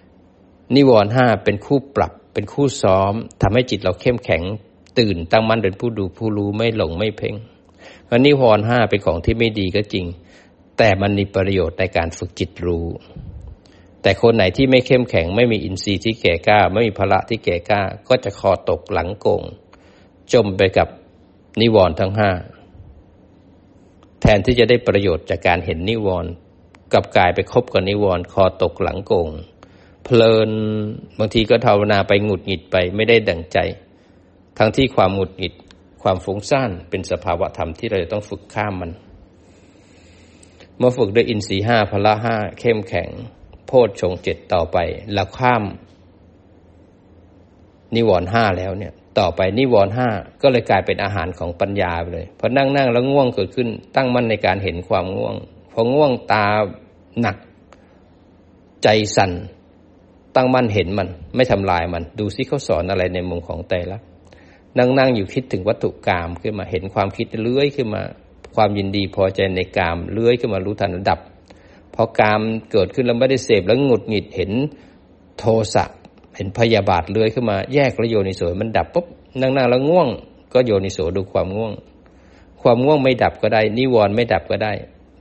ๆ นิวรณ์ห้าเป็นคู่ปรับ เป็นคู่ซ้อมทำให้จิตเราเข้มแข็ง ตื่นตั้งมั่นเป็นผู้ดูผู้รู้ไม่หลงไม่เพ่งวันนี้วรห้าเป็นของที่ไม่ดีก็จริง แต่มันมีประโยชน์ในการฝึกจิตรู้ แต่คนไหนที่ไม่เข้มแข็ง ไม่มีอินทรีย์ที่แก่กล้า ไม่มีพละที่แก่กล้า ก็จะคอตกหลังโกง จมไปกับนิวรณ์ทั้งห้าแทนที่จะได้ประโยชน์จากการเห็นนิวรณ์กับกายไปคบกับนิวรณ์คอตกหลังโกง เพลินบางทีก็ภาวนาไปหงุดหงิดไปไม่ได้ดั่งใจ ทั้งที่ความหงุดหงิดความฟุ้งซ่านเป็นสภาวะธรรมที่เราจะต้องฝึกข้ามมัน เมื่อฝึกด้วยอินทรีห้าพละห้าเข้มแข็ง โพชฌงเจ็ดต่อไปแล้วข้าม นิวรณ์ห้าแล้วเนี่ย ต่อไปนิวรณ์ห้าก็เลยกลายเป็นอาหารของปัญญาไปเลยพอนั่งนั่งแล้วง่วงเกิดขึ้น ตั้งมั่นในการเห็นความง่วงพอง่วงตาหนัก ใจสั่น ตั้งมั่นเห็นมัน ไม่ทำลายมัน ดูซิเขาสอนอะไรในมุมของใจละนั่งนั่งอยู่คิดถึงวัตถุกรรมขึ้นมาเห็นความคิดเลื้อยขึ้นมา ความยินดีพอใจในกามเลื้อยขึ้นมารู้ทันดับพอกามเกิดขึ้นแล้วไม่ได้เสพแล้วหงุดหงิดเห็นโทสะเห็นพยาบาทเลื้อยขึ้นมาแยกแล้วโยนิโสมันดับปุ๊บนั่งๆแล้วง่วง ก็โยนิโสดูความง่วง ความง่วงไม่ดับก็ได้ นิวรณ์ไม่ดับก็ได้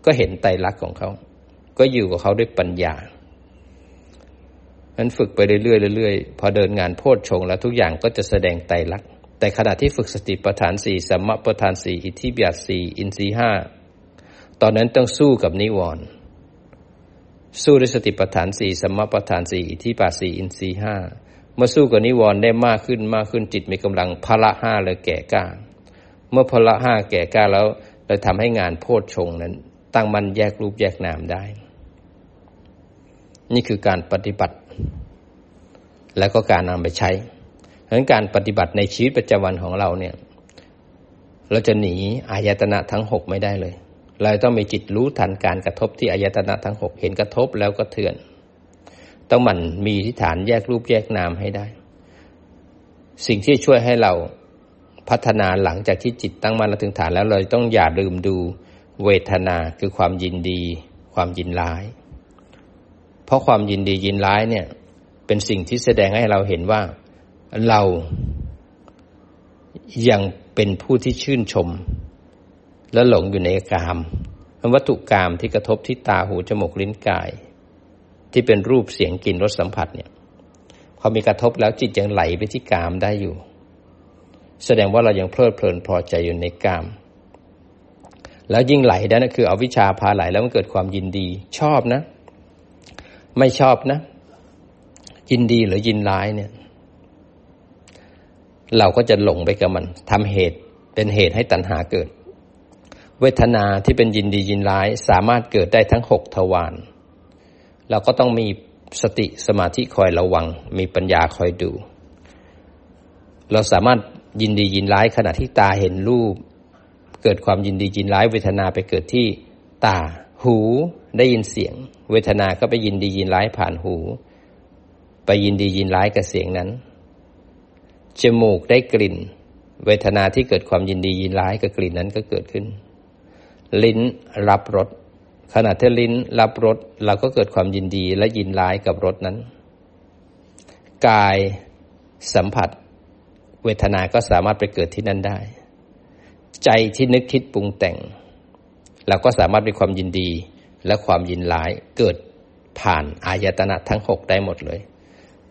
ก็เห็นไตรลักษณ์ของเขา ก็อยู่กับเขาด้วยปัญญานั้นฝึกไปเรื่อยๆเรื่อยๆพอเดินงานโพชฌงแล้วทุกอย่างก็จะแสดงไตรลักษณ์ แต่ขณะที่ฝึกสติปัฏฐานสี่สัมมาปัฏฐานสี่อิทธิบาทสี่อินทรีห้าตอนนั้นต้องสู้กับนิวรณ์สู้ด้วยสติปัฏฐานสี่สัมมาปัฏฐานสี่อิทธิบาทสี่อินทรีห้าเมื่อสู้กับนิวรณ์ได้มากขึ้นมากขึ้นจิตมีกำลังพละห้าเลยแก่กล้า เมื่อพละห้าแก่กล้าแล้วเลยทำให้งานโพชฌงนั้น ตั้งมันแยกรูปแยกนามได้ นี่คือการปฏิบัติ แล้วก็การนำไปใช้ ดังนั้นการปฏิบัติในชีวิตประจำวันของเราเนี่ย เราจะหนีอายตนะทั้งหกไม่ได้เลย เราต้องมีจิตรู้ทันการกระทบที่อายตนะทั้งหกเห็นกระทบแล้วก็เถื่อน ต้องหมั่นมีทิฏฐานแยกรูปแยกนามให้ได้ สิ่งที่ช่วยให้เราพัฒนาหลังจากที่จิตตั้งมั่นและถึงฐานแล้วเราต้องอย่าลืมดูเวทนาคือความยินดี ความยินร้าย เพราะความยินดียินร้ายเนี่ย เป็นสิ่งที่แสดงให้เราเห็นว่า เรายังเป็นผู้ที่ชื่นชม และหลงอยู่ในกามวัตถุกรรมที่กระทบที่ตาหูจมูกลิ้นกาย ที่เป็นรูปเสียงกลิ่นรสสัมผัสเนี่ยพอมีกระทบแล้วจิตยังไหลไปที่กามได้อยู่ แสดงว่าเรายังเพลิดเพลินพอใจอยู่ในกาม แล้วยิ่งไหลได้นั่นคือเอาวิชาพาไหลแล้วมันเกิดความยินดี ชอบนะ ไม่ชอบนะ ยินดีหรือยินร้ายเนี่ย เราก็จะหลงไปกับมันทำเหตุเป็นเหตุให้ตัณหาเกิด เวทนาที่เป็นยินดียินร้ายสามารถเกิดได้ทั้งหกทวารเราก็ต้องมีสติสมาธิคอยระวัง มีปัญญาคอยดู เราสามารถยินดียินร้ายขณะที่ตาเห็นรูป เกิดความยินดียินร้าย เวทนาไปเกิดที่ตา หูได้ยินเสียง เวทนาก็ไปยินดียินร้ายผ่านหู ไปยินดียินร้ายกับเสียงนั้น จมูกได้กลิ่น เวทนาที่เกิดความยินดียินร้ายกับกลิ่นนั้นก็เกิดขึ้น ลิ้นรับรสขณะที่ลิ้นรับรสเราก็เกิดความยินดีและยินร้ายกับรสนั้น กายสัมผัส เวทนาก็สามารถไปเกิดที่นั่นได้ ใจที่นึกคิดปรุงแต่งเราก็สามารถมีความยินดีและความยินร้ายเกิดผ่านอายตนะทั้งหกได้หมดเลย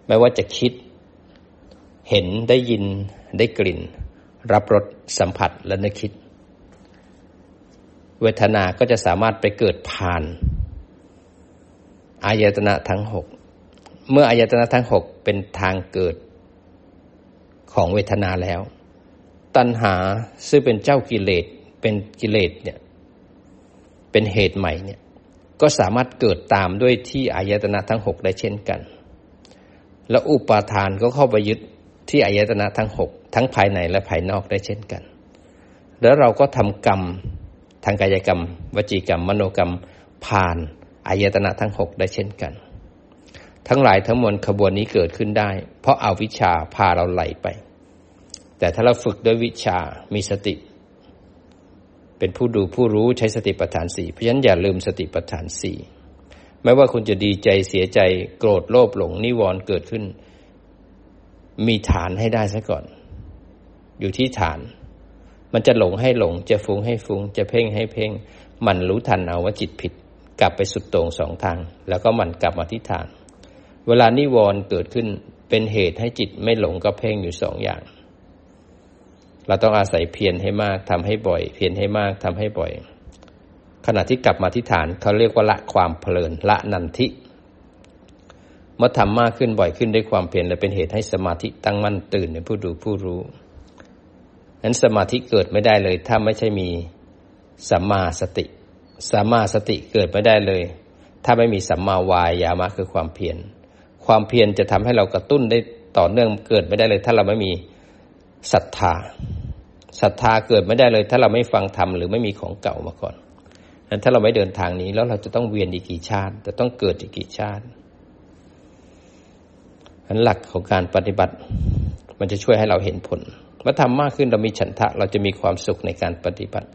ไม่ว่าจะคิด เห็นได้ยินได้กลิ่น รับรสสัมผัสและนึกคิด เวทนาก็จะสามารถไปเกิดผ่านอายตนะทั้งหกเมื่ออายตนะทั้งหกเป็นทางเกิดของเวทนาแล้ว ตัณหาซึ่งเป็นเจ้ากิเลสเป็นกิเลสเนี่ยเป็นเหตุใหม่เนี่ยก็สามารถเกิดตามด้วยที่อายตนะทั้งหกได้เช่นกัน และอุปาทานก็เข้าไปยึด ที่อายตนะทั้งหกทั้งภายในและภายนอกได้เช่นกัน แล้วเราก็ทำกรรมทางกายกรรม วจีกรรม มโนกรรมผ่านอายตนะทั้งหกได้เช่นกัน ทั้งหลายทั้งมวลขบวนนี้เกิดขึ้นได้ เพราะอาวิชชาพาเราไหลไป แต่ถ้าเราฝึกด้วยวิชามีสติ เป็นผู้ดูผู้รู้ใช้สติปัฏฐานสี่เพราะฉะนั้นอย่าลืมสติปัฏฐานสี่ไม่ว่าคุณจะดีใจเสียใจโกรธโลภหลงนิวรณ์เกิดขึ้น มีฐานให้ได้ซะก่อน อยู่ที่ฐาน มันจะหลงให้หลง จะฟุ้งให้ฟุ้ง จะเพ่งให้เพ่ง มันรู้ทันเอาว่าจิตผิด กลับไปสุดโต่งสองทาง แล้วก็มันกลับมาที่ฐาน เวลานิวรณ์เกิดขึ้นเป็นเหตุให้จิตไม่หลงก็เพ่งอยู่สองอย่าง เราต้องอาศัยเพียรให้มากทำให้บ่อย เพียรให้มากทำให้บ่อย ขณะที่กลับมาที่ฐานเขาเรียกว่าละความเพลินละนันทิ เมื่อทำมากขึ้นบ่อยขึ้นด้วยความเพียรและเป็นเหตุให้สมาธิตั้งมั่นตื่นในผู้ดูผู้รู้นั้นสมาธิเกิดไม่ได้เลย ถ้าไม่ใช่มีสัมมาสติสัมมาสติเกิดไม่ได้เลย ถ้าไม่มีสัมมาวายามะคือความเพียรความเพียรจะทำให้เรากระตุ้นได้ต่อเนื่องเกิดไม่ได้เลย ถ้าเราไม่มีศรัทธาศรัทธาเกิดไม่ได้เลย ถ้าเราไม่ฟังธรรมหรือไม่มีของเก่ามาก่อนนั้นถ้าเราไม่เดินทางนี้แล้วเราจะต้องเวียนอีกกี่ชาติจะต้องเกิดอีกกี่ชาติ อันหลักของการปฏิบัติ มันจะช่วยให้เราเห็นผลเมื่อทำมากขึ้นเรามีฉันทะ เราจะมีความสุขในการปฏิบัติ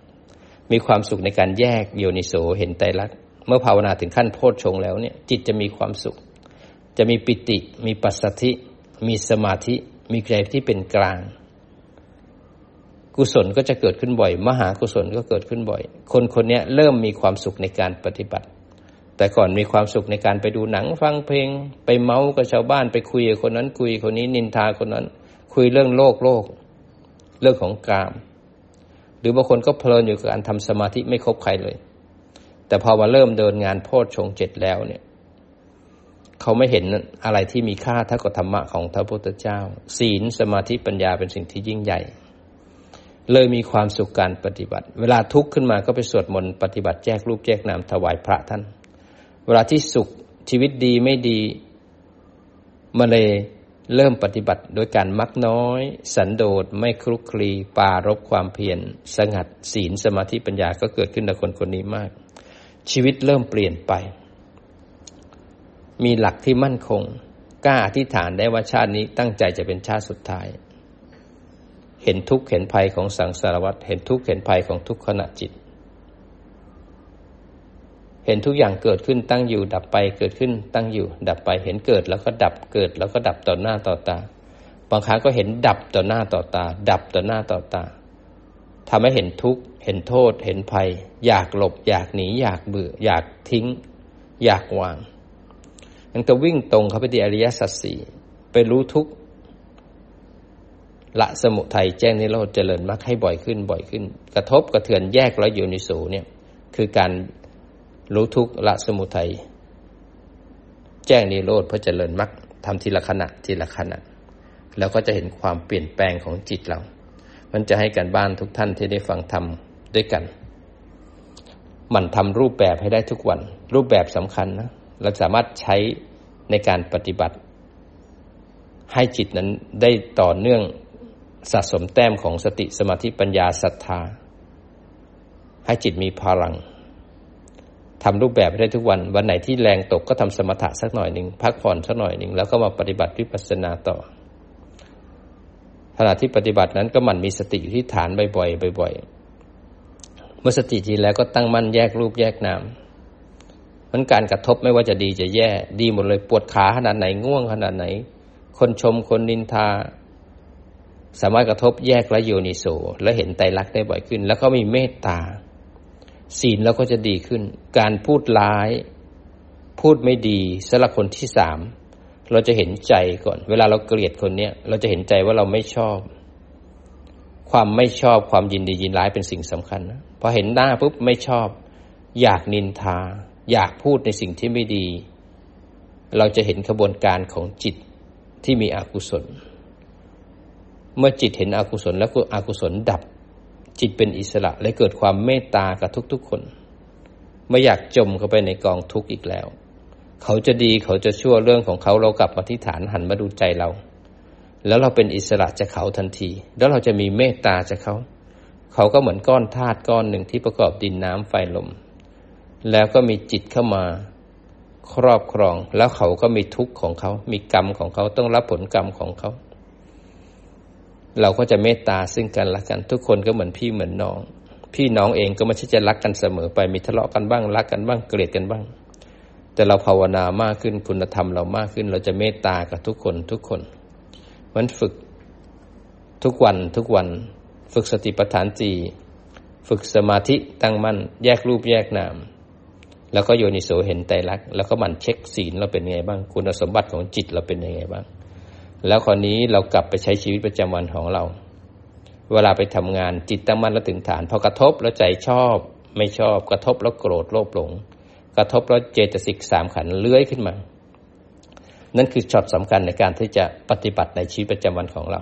มีความสุขในการแยกโยนิโสเห็นไตรลักษณ์เมื่อภาวนาถึงขั้นโพชฌงแล้วเนี่ยจิตจะมีความสุข จะมีปิติ มีปัสสธิ มีสมาธิ มีใจที่เป็นกลาง กุศลก็จะเกิดขึ้นบ่อย มหากุศลก็เกิดขึ้นบ่อย คนคนนี้เริ่มมีความสุขในการปฏิบัติ แต่ก่อนมีความสุขในการไปดูหนังฟังเพลง ไปเมาส์กับชาวบ้านไปคุยกับคนนั้นคุยคนนี้นินทาคนนั้น คุยเรื่องโลกโลก เรื่องของกาม หรือบางคนก็เพลินอยู่กับการทำสมาธิไม่ครบใครเลย แต่พอมาเริ่มเดินงานโพชฌงเจ็ดแล้วเนี่ยเขาไม่เห็นอะไรที่มีค่าเท่ากับธรรมะของพระพุทธเจ้า ศีลสมาธิปัญญาเป็นสิ่งที่ยิ่งใหญ่ เลยมีความสุขการปฏิบัติ เวลาทุกข์ขึ้นมาก็ไปสวดมนต์ปฏิบัติแจกรูปแจกนามถวายพระท่าน วลาที่สุขชีวิตดีไม่ดีมาเลยเริ่มปฏิบัติโดยการมักน้อย สันโดษไม่คลุกคลี ปารบความเพียรสงัดศีลสมาธิปัญญาก็เกิดขึ้นในคนคนนี้มาก ชีวิตเริ่มเปลี่ยนไป มีหลักที่มั่นคง กล้าอธิษฐานได้ว่าชาตินี้ตั้งใจจะเป็นชาติสุดท้าย เห็นทุกข์เห็นภัยของสังสารวัฏเห็นทุกข์เห็นภัยของทุกขณะจิต ห็นทุกอย่างเกิดขึ้นตั้งอยู่ ดับไปเกิดขึ้นตั้งอยู่ ดับไปเห็นเกิดแล้วก็ดับเกิดแล้วก็ดับต่อหน้าต่อตาบางครั้งก็เห็นดับต่อหน้าต่อตา ดับต่อหน้าต่อตาทำให้เห็นทุกข์เห็นโทษ เห็นภัย อยากหลบ อยากหนีอยากเบื่อ อยากทิ้ง อยากวางมันก็วิ่งตรงเข้าไปที่อริยสัจสี่ไปรู้ทุกละสมุทัยแจ้งนิโรธเจริญมรรคให้บ่อยขึ้นบ่อยขึ้น กระทบกระเทือนแยกแล้วอยู่ในสูเนี่ย คือการ รู้ทุกละสมุทัย แจ้งนิโรธเพื่อเจริญมรรคทำทีละขณะทีละขณะ แล้วก็จะเห็นความเปลี่ยนแปลงของจิตเรา มันจะให้การบ้านทุกท่านที่ได้ฟังธรรมด้วยกัน มันทำรูปแบบให้ได้ทุกวัน รูปแบบสำคัญนะ เราสามารถใช้ในการปฏิบัติ ให้จิตนั้นได้ต่อเนื่องสะสมแต้มของสติสมาธิปัญญาศรัทธา ให้จิตมีพลัง ทำรูปแบบได้ทุกวัน วันไหนที่แรงตกก็ทำสมถะสักหน่อยหนึ่งพักผ่อนสักหน่อยหนึ่งแล้วก็มาปฏิบัติวิปัสสนาต่อขณะที่ปฏิบัตินั้นก็มันมีสติอยู่ที่ฐานบ่อยๆบ่อยๆเมื่อสติจีแล้วก็ตั้งมั่นแยกรูปแยกนามมันการกระทบไม่ว่าจะดีจะแย่ ดีหมดเลยปวดขาขนาดไหนง่วงขนาดไหน คนชมคนนินทา สามารถกระทบแยกและโยนิโสและเห็นไตรลักษณ์ได้บ่อยขึ้น แล้วก็มีเมตตา ศีลแล้วก็จะดีขึ้น การพูดร้าย พูดไม่ดีสำหรับคนที่สามเราจะเห็นใจก่อน เวลาเราเกลียดคนเนี้ยเราจะเห็นใจว่าเราไม่ชอบ ความไม่ชอบความยินดียินร้ายเป็นสิ่งสำคัญนะพอเห็นหน้าปุ๊บไม่ชอบ อยากนินทา อยากพูดในสิ่งที่ไม่ดี เราจะเห็นขบวนการของจิตที่มีอกุศล เมื่อจิตเห็นอกุศลแล้วก็อกุศลดับ จิตเป็นอิสระและเกิดความเมตตากับทุกๆคน ไม่อยากจมเข้าไปในกองทุกข์อีกแล้ว เขาจะดีเขาจะชั่วเรื่องของเขาเรากลับมาที่ฐานหันมาดูใจเรา แล้วเราเป็นอิสระจากเขาทันที แล้วเราจะมีเมตตาจากเขา เขาก็เหมือนก้อนธาตุก้อนหนึ่งที่ประกอบดินน้ำไฟลม แล้วก็มีจิตเข้ามาครอบครอง แล้วเขาก็มีทุกข์ของเขา มีกรรมของเขาต้องรับผลกรรมของเขา เราก็จะเมตตาซึ่งกันและกัน ทุกคนก็เหมือนพี่เหมือนน้อง พี่น้องเองก็ไม่ใช่จะรักกันเสมอไปมีทะเลาะกันบ้างรักกันบ้างเกลียดกันบ้าง แต่เราภาวนามากขึ้นคุณธรรมเรามากขึ้น เราจะเมตตากับทุกคนทุกคนมันฝึกทุกวันทุกวัน ฝึกสติปัฏฐานจีฝึกสมาธิตั้งมั่น แยกรูปแยกนาม แล้วก็โยนิโสเห็นไตรลักษณ์แล้วก็มันเช็คศีลเราเป็นยังไงบ้าง คุณสมบัติของจิตเราเป็นยังไงบ้าง แล้วคราวนี้เรากลับไปใช้ชีวิตประจำวันของเรา เวลาไปทำงานจิตตั้งมั่นแล้วถึงฐานพอกระทบแล้วใจชอบ ไม่ชอบ กระทบแล้วโกรธโลภหลง กระทบแล้วเจตสิกสามขันเลื้อยขึ้นมา นั่นคือช็อตสำคัญในการที่จะปฏิบัติในชีวิตประจำวันของเรา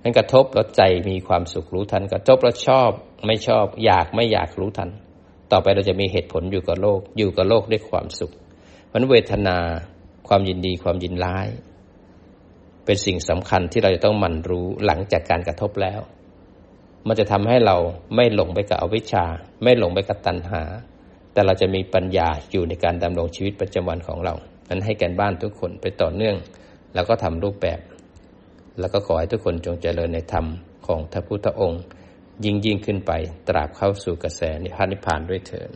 ให้กระทบแล้วใจมีความสุขรู้ทัน กระทบแล้วชอบไม่ชอบอยากไม่อยากรู้ทัน ต่อไปเราจะมีเหตุผลอยู่กับโลก อยู่กับโลกด้วยความสุขมันเวทนา ความยินดีความยินร้าย เป็นสิ่งสำคัญที่เราจะต้องมันรู้หลังจากการกระทบแล้ว มันจะทำให้เราไม่หลงไปกับอวิชชา ไม่หลงไปกับตัณหา แต่เราจะมีปัญญาอยู่ในการดำรงชีวิตประจำวันของเรา นั้นให้แกนบ้านทุกคนไปต่อเนื่อง แล้วก็ทำรูปแบบ แล้วก็ขอให้ทุกคนจงเจริญในธรรมของพระพุทธองค์ ยิ่งยิ่งขึ้นไปตราบเข้าสู่กระแสนิพพานด้วยเถิด